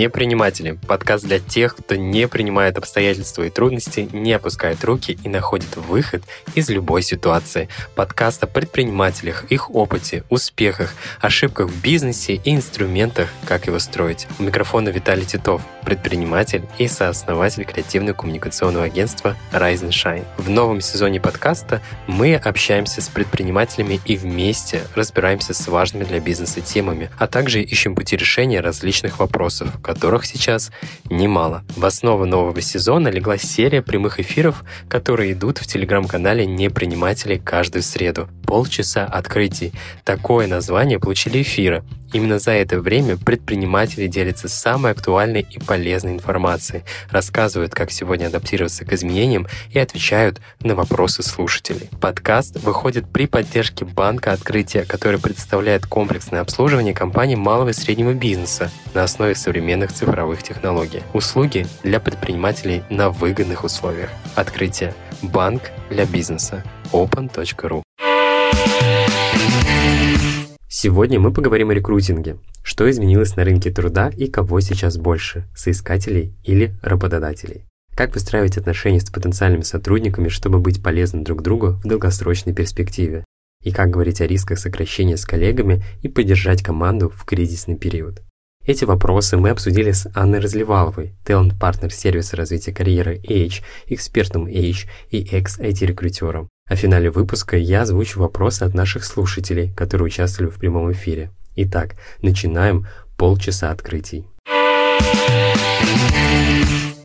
Неприниматели – подкаст для тех, кто не принимает обстоятельства и трудности, не опускает руки и находит выход из любой ситуации. Подкаст о предпринимателях, их опыте, успехах, ошибках в бизнесе и инструментах, как его строить. У микрофона Виталий Титов, предприниматель и сооснователь креативно-коммуникационного агентства Rise and Shine. В новом сезоне подкаста мы общаемся с предпринимателями и вместе разбираемся с важными для бизнеса темами, а также ищем пути решения различных вопросов, которых сейчас немало. В основу нового сезона легла серия прямых эфиров, которые идут в телеграм-канале «Неприниматели» каждую среду. Полчаса открытий. Такое название получили эфиры. Именно за это время предприниматели делятся самой актуальной и полезной информацией, рассказывают, как сегодня адаптироваться к изменениям и отвечают на вопросы слушателей. Подкаст выходит при поддержке банка открытия, который представляет комплексное обслуживание компаний малого и среднего бизнеса на основе современных цифровых технологий. Услуги для предпринимателей на выгодных условиях. Открытие. Банк для бизнеса. open.ru Сегодня мы поговорим о рекрутинге. Что изменилось на рынке труда и кого сейчас больше – соискателей или работодателей? Как выстраивать отношения с потенциальными сотрудниками, чтобы быть полезным друг другу в долгосрочной перспективе? И как говорить о рисках сокращения с коллегами и поддержать команду в кризисный период? Эти вопросы мы обсудили с Анной Разливаловой, талант-партнер сервиса развития карьеры Age, экспертом Age и экс-IT-рекрутером. А в финале выпуска я озвучу вопросы от наших слушателей, которые участвовали в прямом эфире. Итак, начинаем полчаса открытий.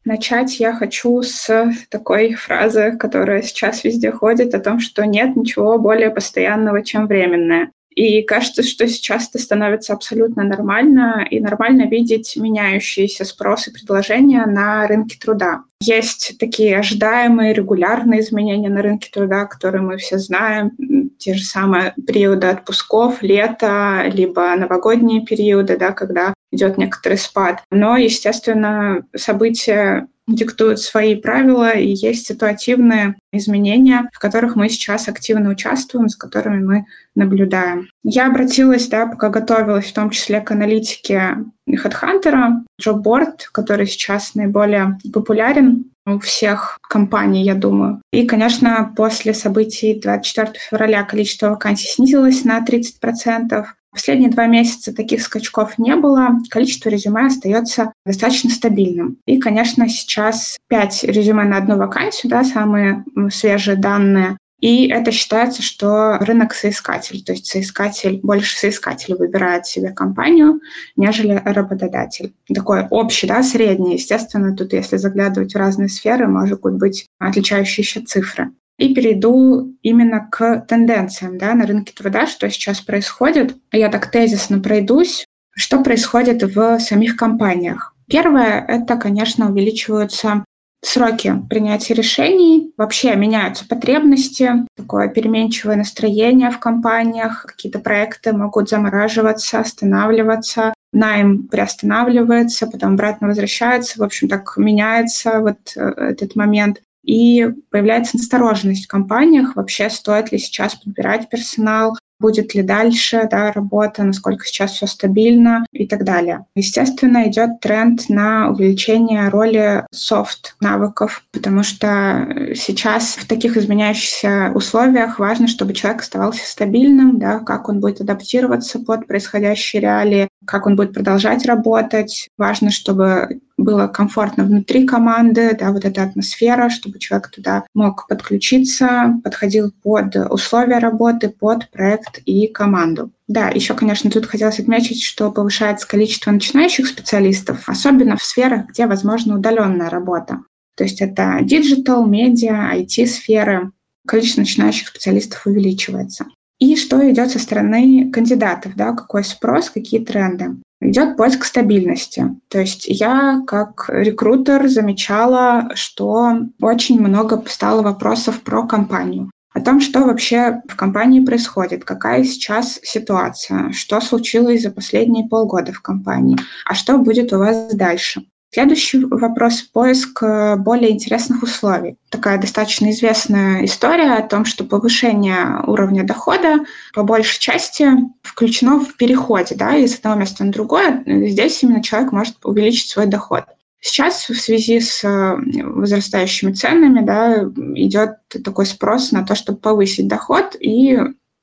Начать я хочу с такой фразы, которая сейчас везде ходит, о том, что нет ничего более постоянного, чем временное. И кажется, что сейчас это становится абсолютно нормально, и нормально видеть меняющиеся спросы и предложения на рынке труда. Есть такие ожидаемые регулярные изменения на рынке труда, которые мы все знаем, те же самые периоды отпусков, лето, либо новогодние периоды, да, когда идет некоторый спад. Но, естественно, события диктуют свои правила, и есть ситуативные изменения, в которых мы сейчас активно участвуем, с которыми мы наблюдаем. Я обратилась, да, пока готовилась, в том числе к аналитике HeadHunter, JobBoard, который сейчас наиболее популярен у всех компаний, я думаю. И, конечно, после событий 24 февраля количество вакансий снизилось на 30%. Последние два месяца таких скачков не было, количество резюме остается достаточно стабильным. И, конечно, сейчас 5 резюме на одну вакансию, да, самые свежие данные. И это считается, что рынок соискатель, то есть соискатель, больше соискатель выбирает себе компанию, нежели работодатель. Такой общий, да, средний. Естественно, тут если заглядывать в разные сферы, может быть отличающиеся цифры. И перейду именно к тенденциям да, на рынке труда, что сейчас происходит. Я так тезисно пройдусь. Что происходит в самих компаниях? Первое — это, конечно, увеличиваются сроки принятия решений, вообще меняются потребности, такое переменчивое настроение в компаниях, какие-то проекты могут замораживаться, останавливаться, найм приостанавливается, потом обратно возвращается, в общем, так меняется вот э, этот момент и появляется настороженность в компаниях, вообще стоит ли сейчас подбирать персонал, будет ли дальше да, работа, насколько сейчас все стабильно и так далее. Естественно, идет тренд на увеличение роли софт навыков, потому что сейчас в таких изменяющихся условиях важно, чтобы человек оставался стабильным, да, как он будет адаптироваться под происходящие реалии, как он будет продолжать работать. Важно, чтобы было комфортно внутри команды, да, вот эта атмосфера, чтобы человек туда мог подключиться, подходил под условия работы, под проект и команду. Да, еще, конечно, тут хотелось отметить, что повышается количество начинающих специалистов, особенно в сферах, где возможна удаленная работа. То есть это digital, медиа, IT-сферы. Количество начинающих специалистов увеличивается. И что идет со стороны кандидатов, да, какой спрос, какие тренды идет поиск стабильности. То есть я как рекрутер замечала, что очень много стало вопросов про компанию о том, что вообще в компании происходит, какая сейчас ситуация, что случилось за последние полгода в компании, а что будет у вас дальше. Следующий вопрос – поиск э, более интересных условий. Такая достаточно известная история о том, что повышение уровня дохода по большей части включено в переходе да, из одного места на другое. Здесь именно человек может увеличить свой доход. Сейчас в связи с э, возрастающими ценами да, идет такой спрос на то, чтобы повысить доход, и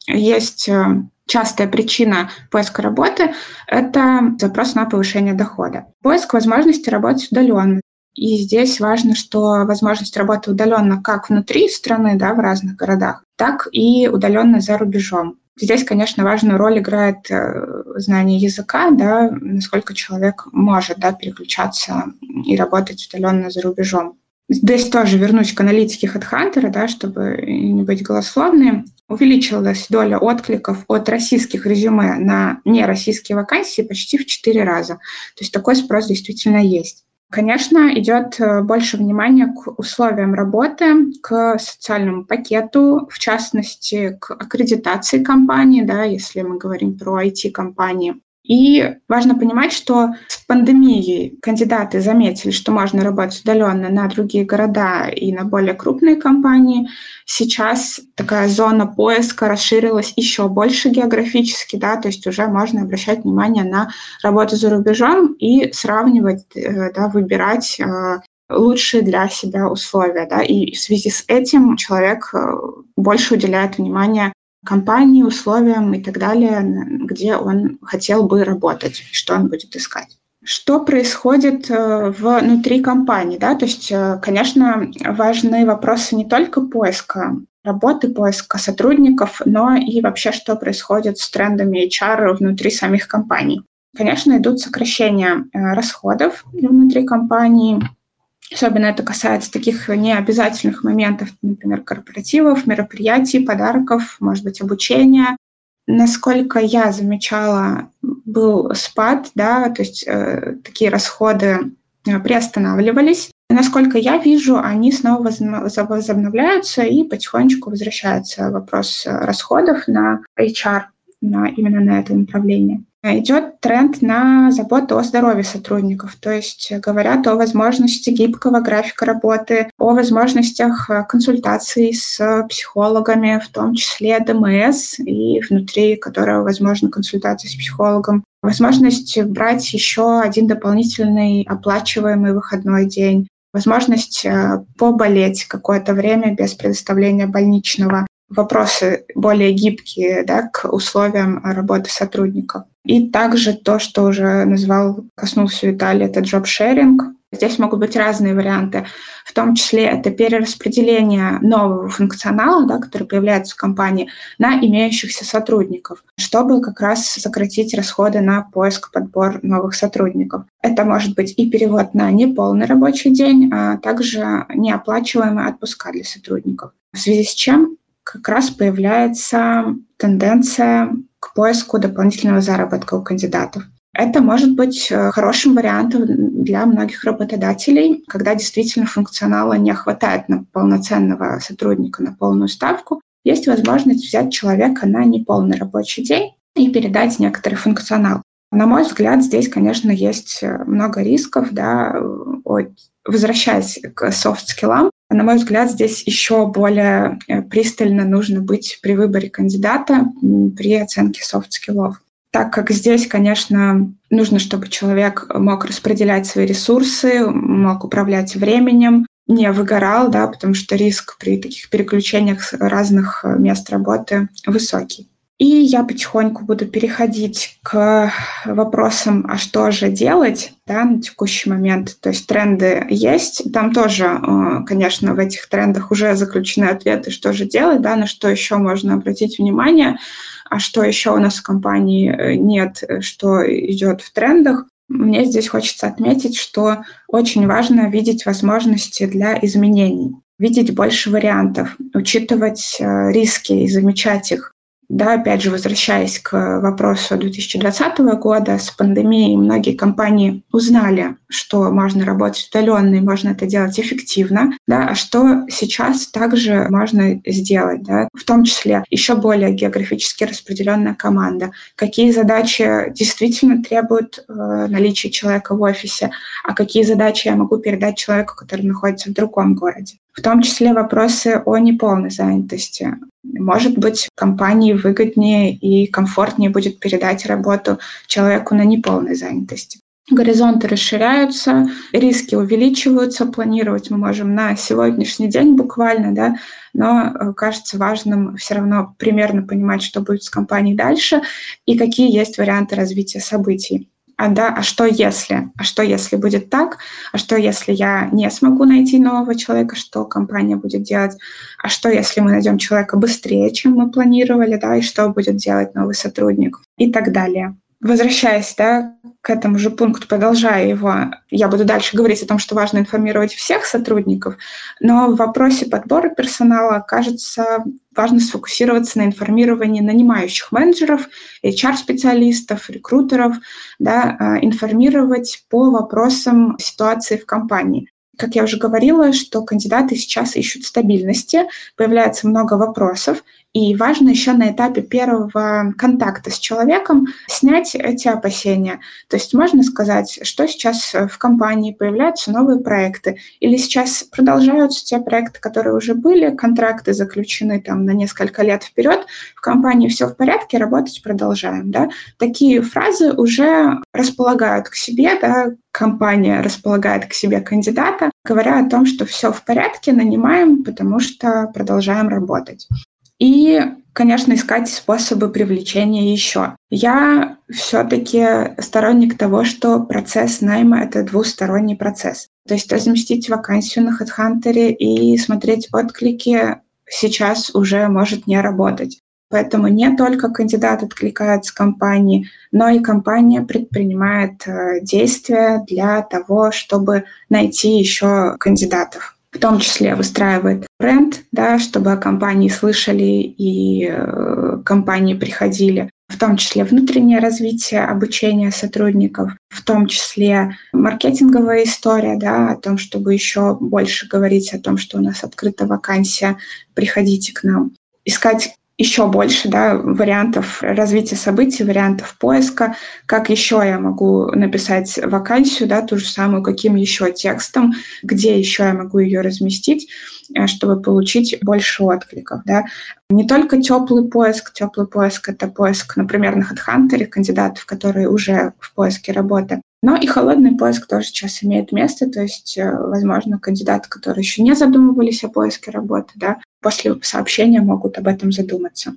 есть э, частая причина поиска работы – это запрос на повышение дохода. Поиск возможности работать удаленно. И здесь важно, что возможность работы удаленно как внутри страны, да, в разных городах, так и удаленно за рубежом. Здесь, конечно, важную роль играет э, знание языка, да, насколько человек может да, переключаться и работать удаленно за рубежом. Здесь тоже вернусь к аналитике HeadHunter, да, чтобы не быть голословной. Увеличилась доля откликов от российских резюме на нероссийские вакансии почти в 4 раза. То есть такой спрос действительно есть. Конечно, идет э, больше внимания к условиям работы, к социальному пакету, в частности, к аккредитации компании, да, если мы говорим про IT-компании. И важно понимать, что с пандемией кандидаты заметили, что можно работать удаленно на другие города и на более крупные компании. Сейчас такая зона поиска расширилась еще больше географически, да, то есть уже можно обращать внимание на работу за рубежом и сравнивать, э, да, выбирать э, лучшие для себя условия. Да, и в связи с этим человек э, больше уделяет внимание компании, условиям и так далее, где он хотел бы работать, что он будет искать. Что происходит э, внутри компании? Да? То есть, э, конечно, важны вопросы не только поиска работы, поиска сотрудников, но и вообще, что происходит с трендами HR внутри самих компаний. Конечно, идут сокращения э, расходов внутри компании, Особенно это касается таких необязательных моментов, например, корпоративов, мероприятий, подарков, может быть, обучения. Насколько я замечала, был спад, да, то есть э, такие расходы э, приостанавливались. Насколько я вижу, они снова возобновляются и потихонечку возвращается вопрос расходов на HR, на, именно на это направление идет тренд на заботу о здоровье сотрудников, то есть говорят о возможности гибкого графика работы, о возможностях э, консультаций с психологами, в том числе ДМС, и внутри которого возможно консультация с психологом, возможность брать еще один дополнительный оплачиваемый выходной день, возможность э, поболеть какое-то время без предоставления больничного, вопросы более гибкие да, к условиям работы сотрудников. И также то, что уже назвал, коснулся Виталий, это джоб-шеринг. Здесь могут быть разные варианты. В том числе это перераспределение нового функционала, да, который появляется в компании, на имеющихся сотрудников, чтобы как раз сократить расходы на поиск, подбор новых сотрудников. Это может быть и перевод на неполный рабочий день, а также неоплачиваемые отпуска для сотрудников. В связи с чем как раз появляется тенденция к поиску дополнительного заработка у кандидатов. Это может быть э, хорошим вариантом для многих работодателей, когда действительно функционала не хватает на полноценного сотрудника на полную ставку. Есть возможность взять человека на неполный рабочий день и передать некоторый функционал. На мой взгляд, здесь, конечно, есть э, много рисков, да, возвращаясь к soft skill ам, на мой взгляд, здесь еще более э, пристально нужно быть при выборе кандидата при оценке soft skill ов. Так как здесь, конечно, нужно, чтобы человек мог распределять свои ресурсы, мог управлять временем, не выгорал, да, потому что риск при таких переключениях разных э, мест работы высокий. И я потихоньку буду переходить к вопросам, а что же делать да, на текущий момент. То есть тренды есть. Там тоже, э, конечно, в этих трендах уже заключены ответы, что же делать, да, на что еще можно обратить внимание, а что еще у нас в компании э, нет, что идет в трендах. Мне здесь хочется отметить, что очень важно видеть возможности для изменений, видеть больше вариантов, учитывать э, риски и замечать их Да, опять же, возвращаясь к вопросу 2020 года, с пандемией многие компании узнали, что можно работать удаленно и можно это делать эффективно, да, а что сейчас также можно сделать, да, в том числе еще более географически распределенная команда, какие задачи действительно требуют э, наличия человека в офисе, а какие задачи я могу передать человеку, который находится в другом городе. В том числе вопросы о неполной занятости. Может быть, компании выгоднее и комфортнее будет передать работу человеку на неполной занятости. Горизонты расширяются, риски увеличиваются, планировать мы можем на сегодняшний день буквально, да, но э, кажется важным все равно примерно понимать, что будет с компанией дальше и какие есть варианты развития событий а, да, а что если? А что если будет так? А что если я не смогу найти нового человека? Что компания будет делать? А что если мы найдем человека быстрее, чем мы планировали? Да, и что будет делать новый сотрудник? И так далее возвращаясь да, к этому же пункту, продолжая его, я буду дальше говорить о том, что важно информировать всех сотрудников, но в вопросе подбора персонала, кажется, важно сфокусироваться на информировании нанимающих менеджеров, HR-специалистов, рекрутеров, да, а, информировать по вопросам ситуации в компании. Как я уже говорила, что кандидаты сейчас ищут стабильности, появляется много вопросов, и важно еще на этапе первого контакта с человеком снять эти опасения. То есть можно сказать, что сейчас в компании появляются новые проекты, или сейчас продолжаются те проекты, которые уже были, контракты заключены там на несколько лет вперед, в компании все в порядке, работать продолжаем. Да? Такие фразы уже располагают к себе, да, компания располагает к себе кандидата, говоря о том, что все в порядке, нанимаем, потому что продолжаем работать. И, конечно, искать способы привлечения еще. Я все-таки сторонник того, что процесс найма — это двусторонний процесс. То есть разместить вакансию на HeadHunter и смотреть отклики сейчас уже может не работать. Поэтому не только кандидат откликается компании, но и компания предпринимает э, действия для того, чтобы найти еще кандидатов в том числе выстраивает бренд, да, чтобы компании слышали и э, компании приходили, в том числе внутреннее развитие обучения сотрудников, в том числе маркетинговая история, да, о том, чтобы еще больше говорить о том, что у нас открыта вакансия, приходите к нам. Искать еще больше да, вариантов развития событий, вариантов поиска, как еще я могу написать вакансию, да, ту же самую, каким еще текстом, где еще я могу ее разместить, э, чтобы получить больше откликов. Да. Не только теплый поиск, теплый поиск — это поиск, например, на HeadHunter кандидатов, которые уже в поиске работы, но и холодный поиск тоже сейчас имеет место, то есть, э, возможно, кандидаты, которые еще не задумывались о поиске работы, да, после сообщения могут об этом задуматься.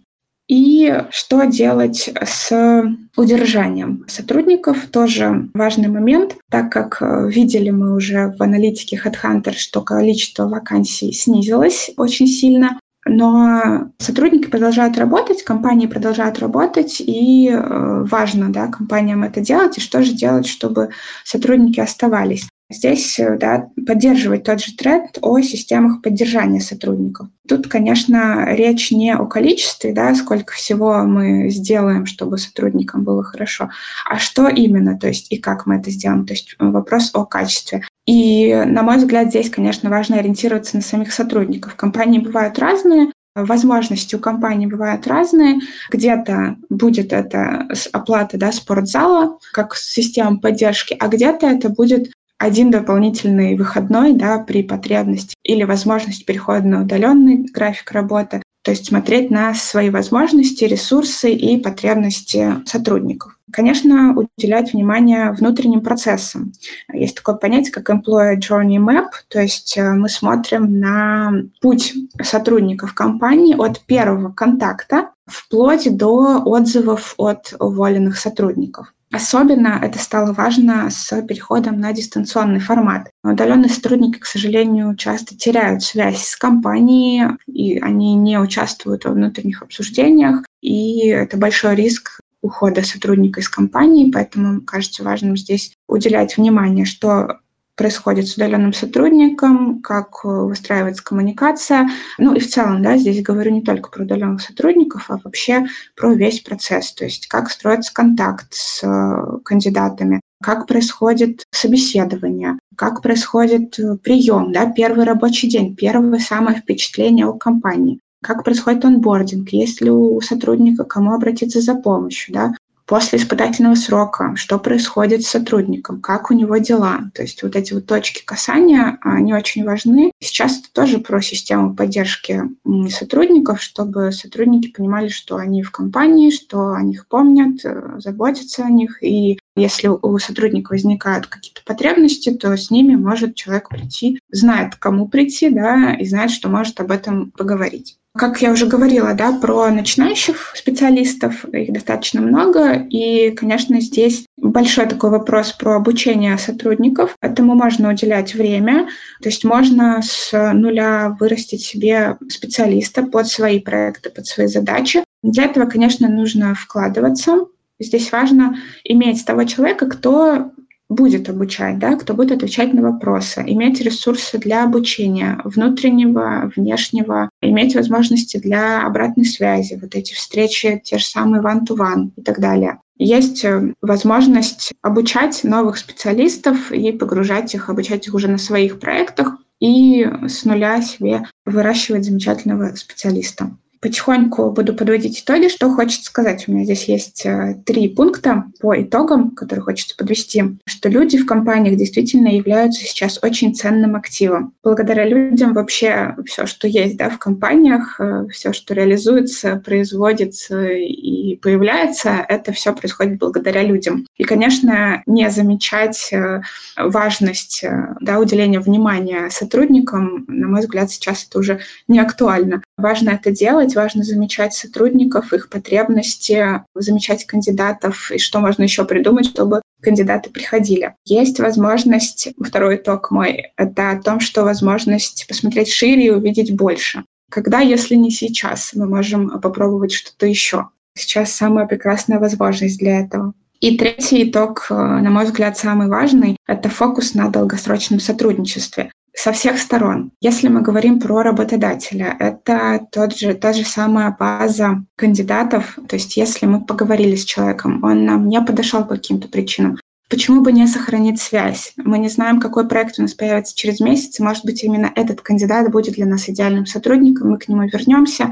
И что делать с удержанием сотрудников, тоже важный момент, так как э, видели мы уже в аналитике HeadHunter, что количество вакансий снизилось очень сильно, но сотрудники продолжают работать, компании продолжают работать, и э, важно да, компаниям это делать, и что же делать, чтобы сотрудники оставались. Здесь э, да, поддерживать тот же тренд о системах поддержания сотрудников. Тут, конечно, речь не о количестве, да, сколько всего мы сделаем, чтобы сотрудникам было хорошо, а что именно, то есть и как мы это сделаем, то есть вопрос о качестве. И, на мой взгляд, здесь, конечно, важно ориентироваться на самих сотрудников. Компании бывают разные, возможности у компании бывают разные. Где-то будет это оплата да, спортзала, как система поддержки, а где-то это будет один дополнительный выходной да, при потребности или возможность перехода на удаленный график работы. То есть смотреть на свои возможности, ресурсы и потребности сотрудников. Конечно, уделять внимание внутренним процессам. Есть такое понятие, как Employee Journey Map, то есть э, мы смотрим на путь сотрудников компании от первого контакта вплоть до отзывов от уволенных сотрудников. Особенно это стало важно с переходом на дистанционный формат. Удаленные сотрудники, к сожалению, часто теряют связь с компанией, и они не участвуют во внутренних обсуждениях, и это большой риск ухода сотрудника из компании, поэтому кажется важным здесь уделять внимание, что происходит с удаленным сотрудником, как выстраивается коммуникация. Ну и в целом, да, здесь говорю не только про удаленных сотрудников, а вообще про весь процесс, то есть как строится контакт с э, кандидатами, как происходит собеседование, как происходит э, прием, да, первый рабочий день, первое самое впечатление о компании, как происходит онбординг, есть ли у сотрудника кому обратиться за помощью, да, после испытательного срока, что происходит с сотрудником, как у него дела. То есть вот эти вот точки касания, они очень важны. Сейчас это тоже про систему поддержки сотрудников, чтобы сотрудники понимали, что они в компании, что о них помнят, э, заботятся о них. И если у сотрудника возникают какие-то потребности, то с ними может человек прийти, знает, к кому прийти, да, и знает, что может об этом поговорить. Как я уже говорила, да, про начинающих специалистов, их достаточно много, и, конечно, здесь большой такой вопрос про обучение сотрудников. Этому можно уделять время, то есть можно с нуля вырастить себе специалиста под свои проекты, под свои задачи. Для этого, конечно, нужно вкладываться. Здесь важно иметь того человека, кто будет обучать, да, кто будет отвечать на вопросы, иметь ресурсы для обучения внутреннего, внешнего, иметь возможности для обратной связи, вот эти встречи, те же самые one-to-one и так далее. Есть э, возможность обучать новых специалистов и погружать их, обучать их уже на своих проектах и с нуля себе выращивать замечательного специалиста потихоньку буду подводить итоги. Что хочется сказать? У меня здесь есть э, три пункта по итогам, которые хочется подвести. Что люди в компаниях действительно являются сейчас очень ценным активом. Благодаря людям вообще все, что есть да, в компаниях, э, все, что реализуется, производится и появляется, это все происходит благодаря людям. И, конечно, не замечать э, важность да, уделения внимания сотрудникам, на мой взгляд, сейчас это уже не актуально. Важно это делать, важно замечать сотрудников, их потребности, замечать кандидатов и что можно еще придумать, чтобы кандидаты приходили. Есть возможность, второй итог мой, это о том, что возможность посмотреть шире и увидеть больше. Когда, если не сейчас, мы можем попробовать что-то еще? Сейчас самая прекрасная возможность для этого. И третий итог, на мой взгляд, самый важный, это фокус на долгосрочном сотрудничестве со всех сторон. Если мы говорим про работодателя, это тот же, та же самая база кандидатов. То есть если мы поговорили с человеком, он нам не подошел по каким-то причинам, Почему бы не сохранить связь? Мы не знаем, какой проект у нас появится через месяц. Может быть, именно этот кандидат будет для нас идеальным сотрудником. Мы к нему вернемся,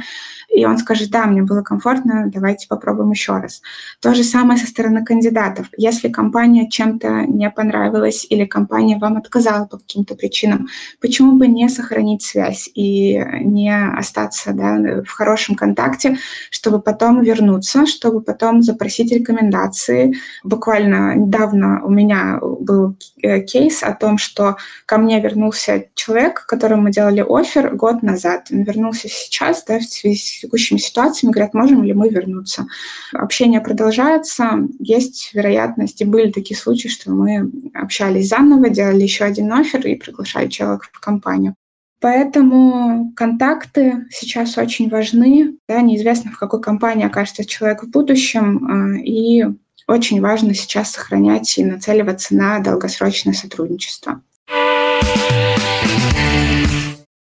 и он скажет, да, мне было комфортно, давайте попробуем еще раз. То же самое со стороны кандидатов. Если компания чем-то не понравилась или компания вам отказала по каким-то причинам, почему бы не сохранить связь и не остаться да, в хорошем контакте, чтобы потом вернуться, чтобы потом запросить рекомендации. Буквально недавно у меня был э, кейс о том, что ко мне вернулся человек, которому мы делали офер год назад. Он вернулся сейчас, да, в связи текущими ситуациями, говорят, можем ли мы вернуться. Общение продолжается, есть вероятность, и были такие случаи, что мы общались заново, делали еще один офер и приглашали человека в компанию. Поэтому контакты сейчас очень важны. Да, неизвестно, в какой компании окажется человек в будущем, а, и очень важно сейчас сохранять и нацеливаться на долгосрочное сотрудничество.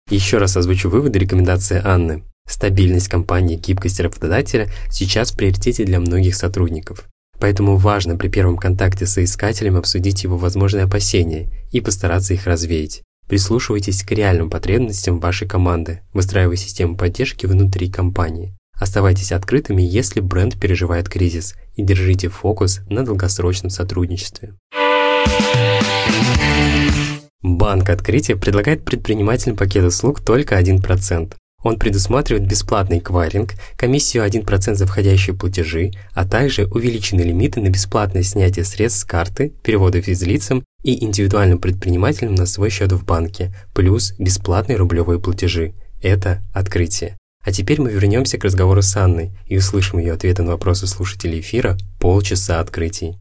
Еще раз озвучу выводы рекомендации Анны. Стабильность компании гибкость работодателя сейчас в приоритете для многих сотрудников. Поэтому важно при первом контакте с соискателем обсудить его возможные опасения и постараться их развеять. Прислушивайтесь к реальным потребностям вашей команды, выстраивая систему поддержки внутри компании. Оставайтесь открытыми, если бренд переживает кризис, и держите фокус на долгосрочном сотрудничестве. Банк Открытие предлагает предпринимателям пакет услуг только 1%. Он предусматривает бесплатный эквайринг, комиссию 1% за входящие платежи, а также увеличенные лимиты на бесплатное снятие средств с карты, переводы физлицам и индивидуальным предпринимателям на свой счет в банке, плюс бесплатные рублевые платежи. Это открытие. А теперь мы вернемся к разговору с Анной и услышим ее ответы на вопросы слушателей эфира «Полчаса открытий».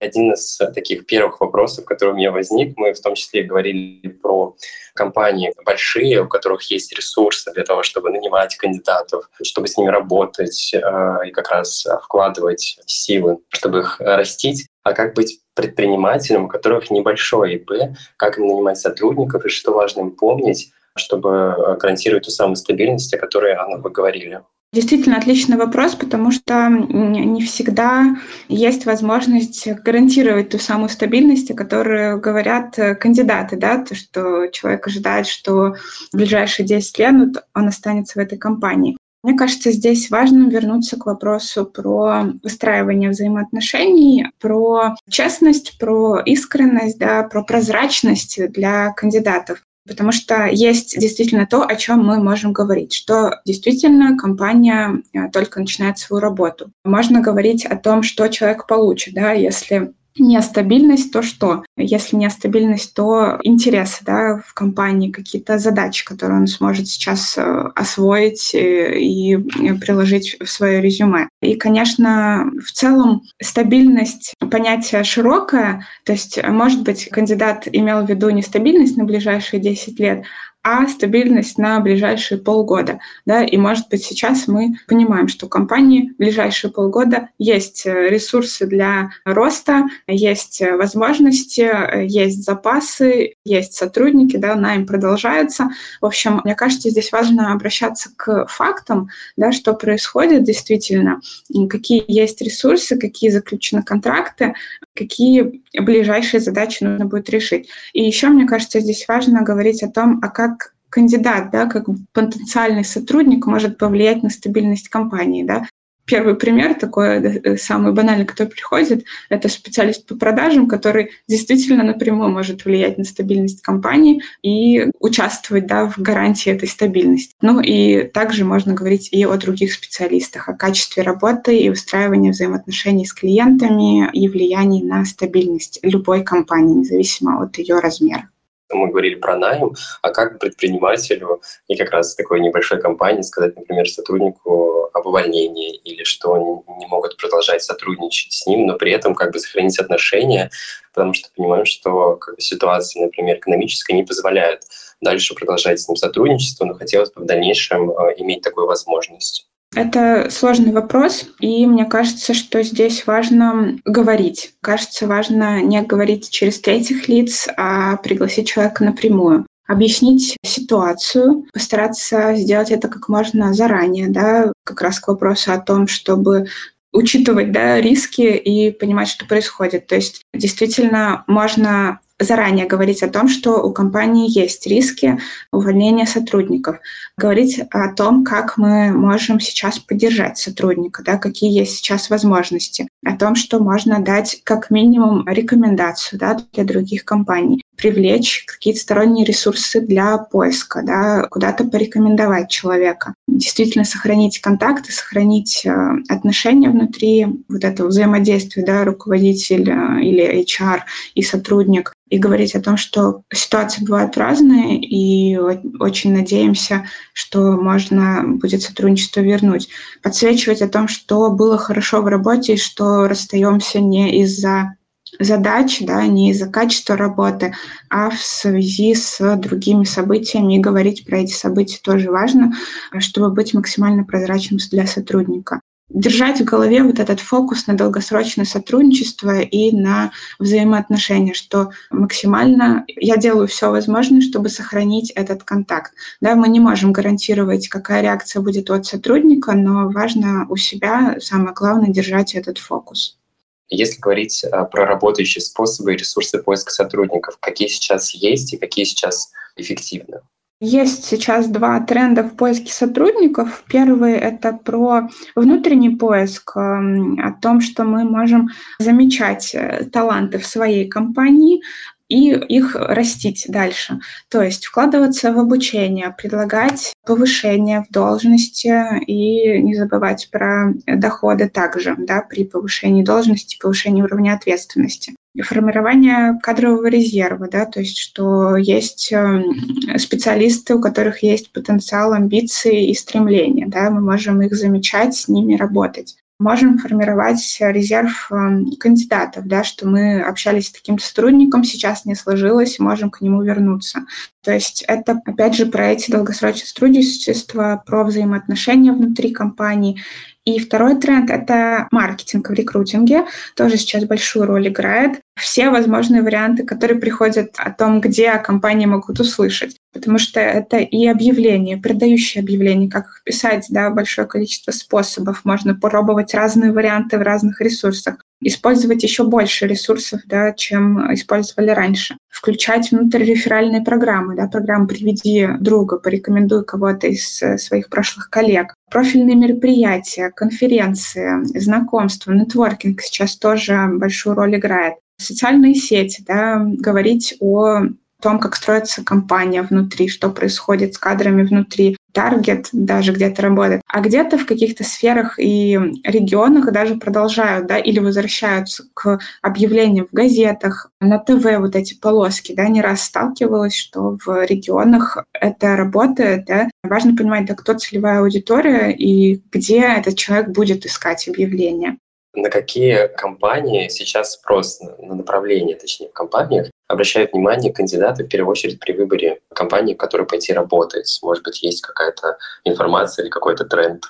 Один из таких первых вопросов, который у меня возник, мы в том числе говорили про компании большие, у которых есть ресурсы для того, чтобы нанимать кандидатов, чтобы с ними работать э, и как раз вкладывать силы, чтобы их растить. А как быть предпринимателем, у которых небольшое ИП, как им нанимать сотрудников и что важно им помнить, чтобы гарантировать ту самую стабильность, о которой, Анна, вы говорили? Действительно отличный вопрос, потому что не всегда есть возможность гарантировать ту самую стабильность, о которой говорят э, кандидаты, да, то, что человек ожидает, что в ближайшие 10 лет он останется в этой компании. Мне кажется, здесь важно вернуться к вопросу про выстраивание взаимоотношений, про честность, про искренность, да, про прозрачность для кандидатов. Потому что есть действительно то, о чем мы можем говорить, что действительно компания э, только начинает свою работу. Можно говорить о том, что человек получит, да, если Нестабильность, то что? Если нестабильность, то интересы да, в компании, какие-то задачи, которые он сможет сейчас э, освоить э, и приложить в свое резюме. И, конечно, в целом стабильность понятие широкое, то есть, может быть, кандидат имел в виду нестабильность на ближайшие 10 лет, а стабильность на ближайшие полгода. Да? И, может быть, сейчас мы понимаем, что у компании в ближайшие полгода есть э, ресурсы для роста, есть э, возможности, э, есть запасы, есть сотрудники, да, найм продолжается. В общем, мне кажется, здесь важно обращаться к фактам, да, что происходит действительно, какие есть ресурсы, какие заключены контракты, какие ближайшие задачи нужно будет решить. И еще, мне кажется, здесь важно говорить о том, а как кандидат, да, как потенциальный сотрудник может повлиять на стабильность компании. Да. Первый пример такой, э, самый банальный, который приходит, это специалист по продажам, который действительно напрямую может влиять на стабильность компании и участвовать да, в гарантии этой стабильности. Ну и также можно говорить и о других специалистах, о качестве работы и устраивании взаимоотношений с клиентами и влиянии на стабильность любой компании, независимо от ее размера мы говорили про найм, а как предпринимателю и как раз такой небольшой компании сказать, например, сотруднику об увольнении или что они не могут продолжать сотрудничать с ним, но при этом как бы сохранить отношения, потому что понимаем, что как бы, ситуация, например, экономическая не позволяет дальше продолжать с ним сотрудничество, но хотелось бы в дальнейшем э, иметь такую возможность. Это сложный вопрос, и мне кажется, что здесь важно говорить. Кажется, важно не говорить через третьих лиц, а пригласить человека напрямую объяснить ситуацию, постараться сделать это как можно заранее, да, как раз к вопросу о том, чтобы учитывать да, риски и понимать, что происходит. То есть действительно можно заранее говорить о том, что у компании есть риски увольнения сотрудников, говорить о том, как мы можем сейчас поддержать сотрудника, да, какие есть сейчас возможности, о том, что можно дать как минимум рекомендацию да, для других компаний, привлечь какие-то сторонние ресурсы для поиска, да, куда-то порекомендовать человека. Действительно сохранить контакты, сохранить э, отношения внутри вот этого взаимодействия, да, руководитель э, или HR и сотрудник, и говорить о том, что ситуации бывают разные, и очень надеемся, что можно будет сотрудничество вернуть. Подсвечивать о том, что было хорошо в работе, и что расстаемся не из-за задач, да, не из-за качества работы, а в связи с другими событиями. И говорить про эти события тоже важно, чтобы быть максимально прозрачным для сотрудника держать в голове вот этот фокус на долгосрочное сотрудничество и на взаимоотношения, что максимально я делаю все возможное, чтобы сохранить этот контакт. Да, мы не можем гарантировать, какая реакция будет от сотрудника, но важно у себя, самое главное, держать этот фокус. Если говорить а, про работающие способы и ресурсы поиска сотрудников, какие сейчас есть и какие сейчас эффективны? Есть сейчас два тренда в поиске сотрудников. Первый — это про внутренний поиск, эм, о том, что мы можем замечать э, таланты в своей компании, и их растить дальше. То есть вкладываться в обучение, предлагать повышение в должности и не забывать про доходы также да, при повышении должности, повышении уровня ответственности формирование кадрового резерва, да, то есть что есть эм, специалисты, у которых есть потенциал, амбиции и стремления, да, мы можем их замечать, с ними работать. Можем формировать резерв эм, кандидатов, да, что мы общались с таким сотрудником, сейчас не сложилось, можем к нему вернуться. То есть это, опять же, про эти долгосрочные сотрудничества, про взаимоотношения внутри компании И второй тренд — это маркетинг в рекрутинге. Тоже сейчас большую роль играет. Все возможные варианты, которые приходят о том, где компании могут услышать. Потому что это и объявления, продающие объявления, как их писать, да, большое количество способов. Можно попробовать разные варианты в разных ресурсах использовать еще больше ресурсов, да, чем использовали раньше. Включать внутриреферальные программы, да, программы «Приведи друга», «Порекомендуй кого-то из э, своих прошлых коллег». Профильные мероприятия, конференции, знакомства, нетворкинг сейчас тоже большую роль играет. Социальные сети, да, говорить о том, как строится компания внутри, что происходит с кадрами внутри, таргет даже где-то работает, а где-то в каких-то сферах и регионах даже продолжают, да, или возвращаются к объявлениям в газетах, на ТВ вот эти полоски, да, не раз сталкивалась, что в регионах это работает, да. Важно понимать, да, кто целевая аудитория и где этот человек будет искать объявления. На какие компании сейчас спрос? На направление, точнее, в компаниях, обращают внимание кандидаты в первую очередь при выборе компании, в которой пойти работать? Может быть, есть какая-то информация или какой-то тренд?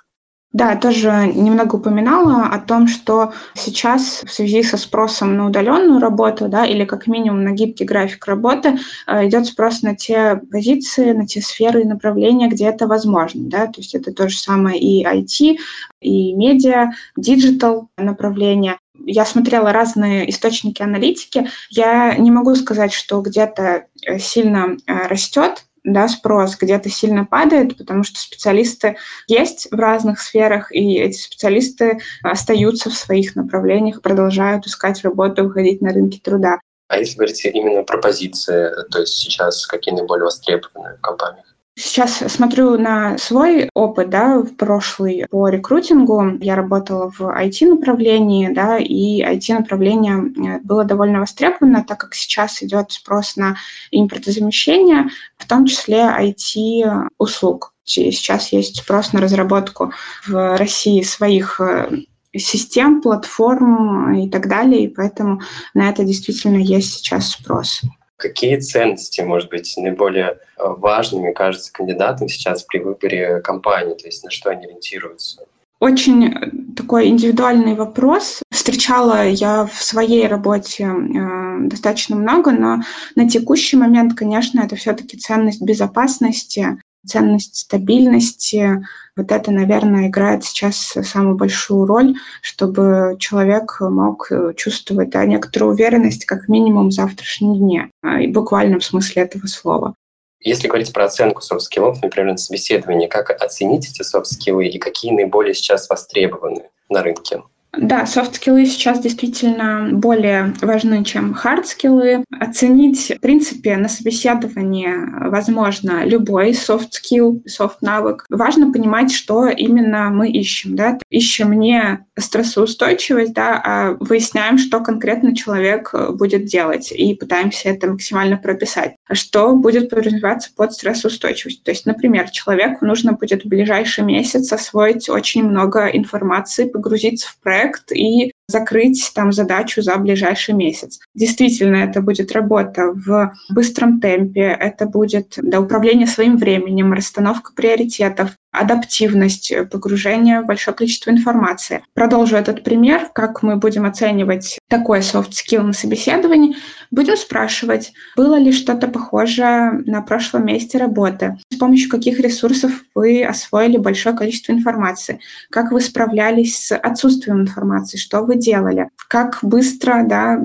Да, тоже немного упоминала о том, что сейчас в связи со спросом на удаленную работу, да, или как минимум на гибкий график работы, э, идет спрос на те позиции, на те сферы и направления, где это возможно, да, то есть это то же самое и IT, и медиа, диджитал направления. Я смотрела разные источники аналитики. Я не могу сказать, что где-то э, сильно э, растет да, спрос где-то сильно падает, потому что специалисты есть в разных сферах, и эти специалисты остаются в своих направлениях, продолжают искать работу, выходить на рынки труда. А если говорить именно про позиции, то есть сейчас какие наиболее востребованы в компаниях? Сейчас смотрю на свой опыт, да, в прошлый по рекрутингу. Я работала в IT-направлении, да, и IT-направление э, было довольно востребовано, так как сейчас идет спрос на импортозамещение, в том числе IT-услуг. Сейчас есть спрос на разработку в России своих э, систем, платформ и так далее, и поэтому на это действительно есть сейчас спрос. Какие ценности, может быть, наиболее э, важными кажется кандидатам сейчас при выборе компании, то есть на что они ориентируются? Очень э, такой индивидуальный вопрос. Встречала я в своей работе э, достаточно много, но на текущий момент, конечно, это все-таки ценность безопасности, ценность стабильности. Вот это, наверное, играет сейчас самую большую роль, чтобы человек мог чувствовать да, некоторую уверенность как минимум в завтрашнем дне, а, и буквально в смысле этого слова. Если говорить про оценку софт-скиллов, например, на собеседовании, как оценить эти софт-скиллы и какие наиболее сейчас востребованы на рынке? Да, софт-скиллы сейчас действительно более важны, чем хард-скиллы. Оценить, в принципе, на собеседовании возможно любой софт-скилл, софт-навык. Важно понимать, что именно мы ищем. Да? Ищем не стрессоустойчивость, да, а выясняем, что конкретно человек будет делать, и пытаемся это максимально прописать. Что будет подразумеваться под стрессоустойчивость? То есть, например, человеку нужно будет в ближайший месяц освоить очень много информации, погрузиться в проект и закрыть там задачу за ближайший месяц. Действительно, это будет работа в быстром темпе, это будет да, управление своим временем, расстановка приоритетов, адаптивность, погружение в большое количество информации. Продолжу этот пример, как мы будем оценивать такой soft skill на собеседовании. Будем спрашивать, было ли что-то похожее на прошлом месте работы, с помощью каких ресурсов вы освоили большое количество информации, как вы справлялись с отсутствием информации, что вы делали, как быстро, да,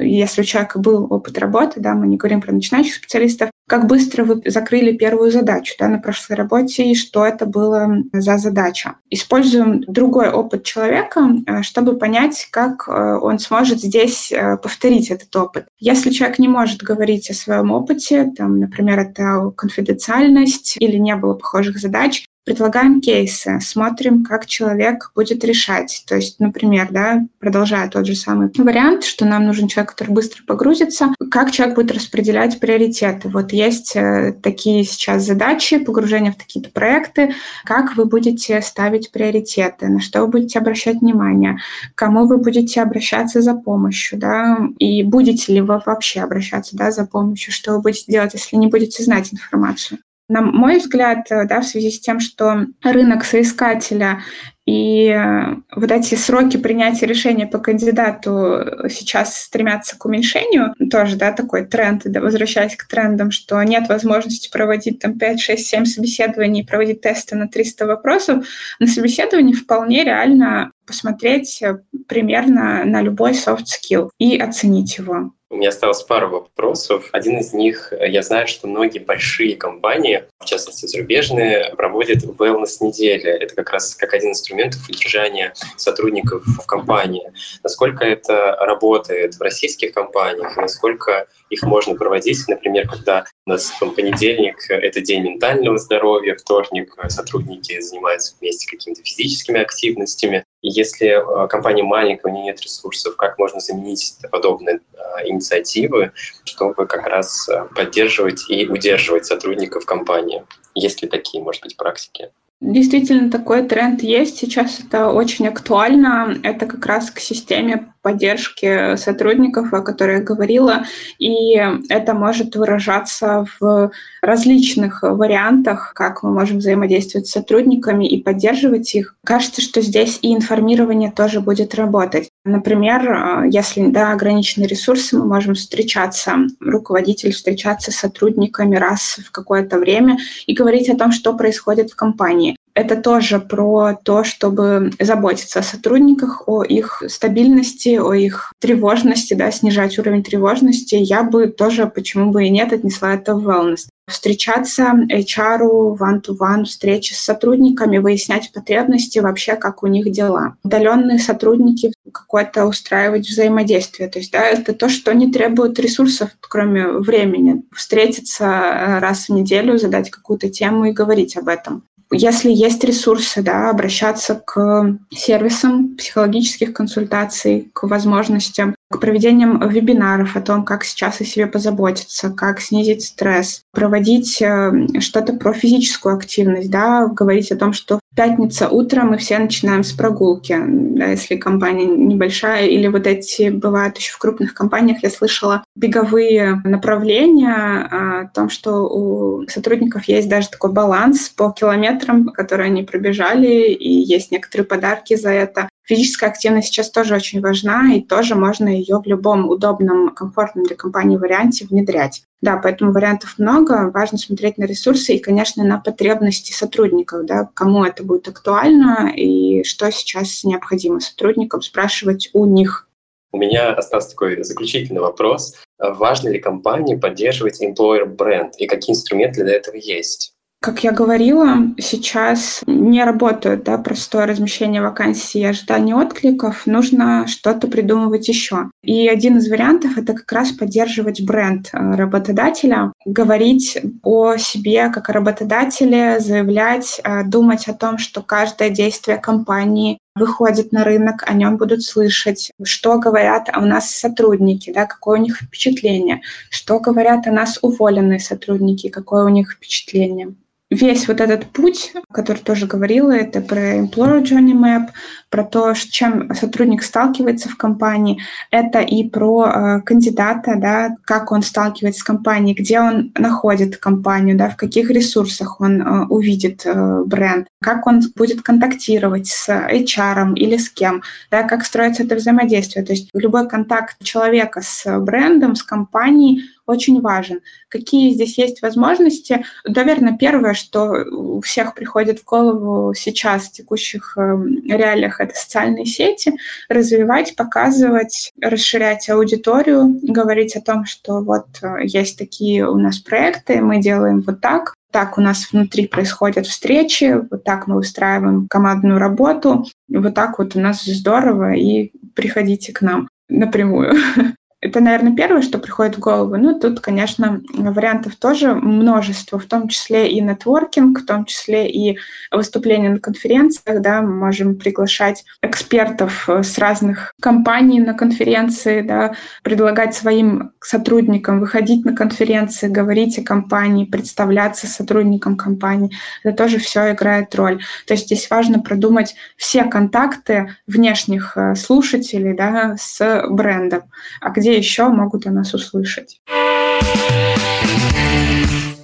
если у человека был опыт работы, да, мы не говорим про начинающих специалистов, как быстро вы закрыли первую задачу да, на прошлой работе и что это было за задача. Используем другой опыт человека, э, чтобы понять, как э, он сможет здесь э, повторить этот опыт. Если человек не может говорить о своем опыте, там, например, это конфиденциальность или не было похожих задач, предлагаем кейсы, смотрим, как человек будет решать. То есть, например, да, продолжая тот же самый вариант, что нам нужен человек, который быстро погрузится, как человек будет распределять приоритеты. Вот есть э, такие сейчас задачи, погружение в такие-то проекты, как вы будете ставить приоритеты, на что вы будете обращать внимание, кому вы будете обращаться за помощью, да, и будете ли вы вообще обращаться, да, за помощью, что вы будете делать, если не будете знать информацию. На мой взгляд, да, в связи с тем, что рынок соискателя и э, вот эти сроки принятия решения по кандидату сейчас стремятся к уменьшению. Тоже, да, такой тренд, да, возвращаясь к трендам, что нет возможности проводить там 5, 6, 7 собеседований, проводить тесты на 300 вопросов. На собеседовании вполне реально посмотреть э, примерно на любой soft skill и оценить его. У меня осталось пару вопросов. Один из них, э, я знаю, что многие большие компании, в частности зарубежные, проводят wellness-недели. Это как раз как один из инструментов удержания сотрудников в компании. Насколько это работает в российских компаниях, насколько их можно проводить, например, когда у нас там, понедельник — это день ментального здоровья, вторник сотрудники занимаются вместе какими-то физическими активностями. И если э, компания маленькая, у нее нет ресурсов, как можно заменить подобные э, инициативы, чтобы как раз э, поддерживать и удерживать сотрудников компании? Есть ли такие, может быть, практики? Действительно, такой тренд есть. Сейчас это очень актуально. Это как раз к системе поддержки сотрудников, о которой я говорила, и это может выражаться в различных вариантах, как мы можем взаимодействовать с сотрудниками и поддерживать их. Кажется, что здесь и информирование тоже будет работать. Например, если да, ограничены ресурсы, мы можем встречаться, руководитель встречаться с сотрудниками раз в какое-то время и говорить о том, что происходит в компании это тоже про то, чтобы заботиться о сотрудниках, о их стабильности, о их тревожности, да, снижать уровень тревожности. Я бы тоже, почему бы и нет, отнесла это в wellness. Встречаться HR one-to-one, встречи с сотрудниками, выяснять потребности, вообще как у них дела. Удаленные сотрудники какое-то устраивать взаимодействие. То есть да, это то, что не требует ресурсов, кроме времени. Встретиться э, раз в неделю, задать какую-то тему и говорить об этом. Если есть ресурсы, да, обращаться к сервисам психологических консультаций, к возможностям, к проведениям вебинаров о том, как сейчас о себе позаботиться, как снизить стресс, проводить э, что-то про физическую активность, да, говорить о том, что пятница утром мы все начинаем с прогулки, да, если компания небольшая, или вот эти бывают еще в крупных компаниях, я слышала беговые направления а, о том, что у сотрудников есть даже такой баланс по километрам, которые они пробежали, и есть некоторые подарки за это. Физическая активность сейчас тоже очень важна, и тоже можно ее в любом удобном, комфортном для компании варианте внедрять. Да, поэтому вариантов много. Важно смотреть на ресурсы и, конечно, на потребности сотрудников, да, кому это будет актуально и что сейчас необходимо сотрудникам, спрашивать у них. У меня остался такой заключительный вопрос. Важно ли компании поддерживать employer бренд и какие инструменты для этого есть? Как я говорила, сейчас не работает да, простое размещение вакансий и ожидание откликов, нужно что-то придумывать еще. И один из вариантов — это как раз поддерживать бренд э, работодателя, говорить о себе как о работодателе, заявлять, э, думать о том, что каждое действие компании выходит на рынок, о нем будут слышать, что говорят о нас сотрудники, да, какое у них впечатление, что говорят о нас уволенные сотрудники, какое у них впечатление весь вот этот путь, который тоже говорила, это про Employer Journey Map, про то, с чем сотрудник сталкивается в компании, это и про э, кандидата, да, как он сталкивается с компанией, где он находит компанию, да, в каких ресурсах он э, увидит э, бренд, как он будет контактировать с HR или с кем, да, как строится это взаимодействие. То есть любой контакт человека с брендом, с компанией очень важен. Какие здесь есть возможности? Наверное, первое, что у всех приходит в голову сейчас в текущих эм, реалиях, это социальные сети, развивать, показывать, расширять аудиторию, говорить о том, что вот э, есть такие у нас проекты, мы делаем вот так, так у нас внутри происходят встречи, вот так мы устраиваем командную работу, вот так вот у нас здорово, и приходите к нам напрямую. Это, наверное, первое, что приходит в голову. Ну, тут, конечно, вариантов тоже множество, в том числе и нетворкинг, в том числе и выступления на конференциях, да, мы можем приглашать экспертов с разных компаний на конференции, да, предлагать своим сотрудникам выходить на конференции, говорить о компании, представляться сотрудникам компании. Это тоже все играет роль. То есть здесь важно продумать все контакты внешних э, слушателей, да, с брендом. А где еще могут о нас услышать.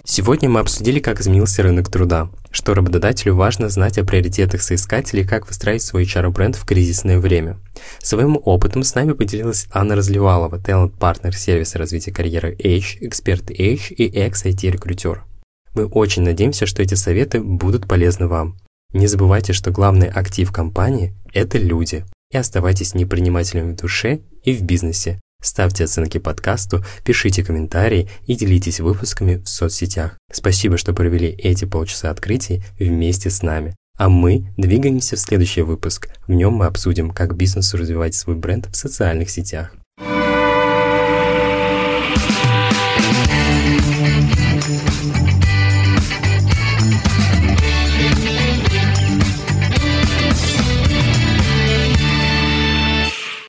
Сегодня мы обсудили, как изменился рынок труда, что работодателю важно знать о приоритетах соискателей и как выстраивать свой HR-бренд в кризисное время. Своим опытом с нами поделилась Анна Разливалова, талант-партнер сервиса развития карьеры H, эксперт H и экс-IT-рекрутер. Мы очень надеемся, что эти советы будут полезны вам. Не забывайте, что главный актив компании – это люди. И оставайтесь непринимателями в душе и в бизнесе. Ставьте оценки подкасту, пишите комментарии и делитесь выпусками в соцсетях. Спасибо, что провели эти полчаса открытий вместе с нами. А мы двигаемся в следующий выпуск. В нем мы обсудим, как бизнесу развивать свой бренд в социальных сетях.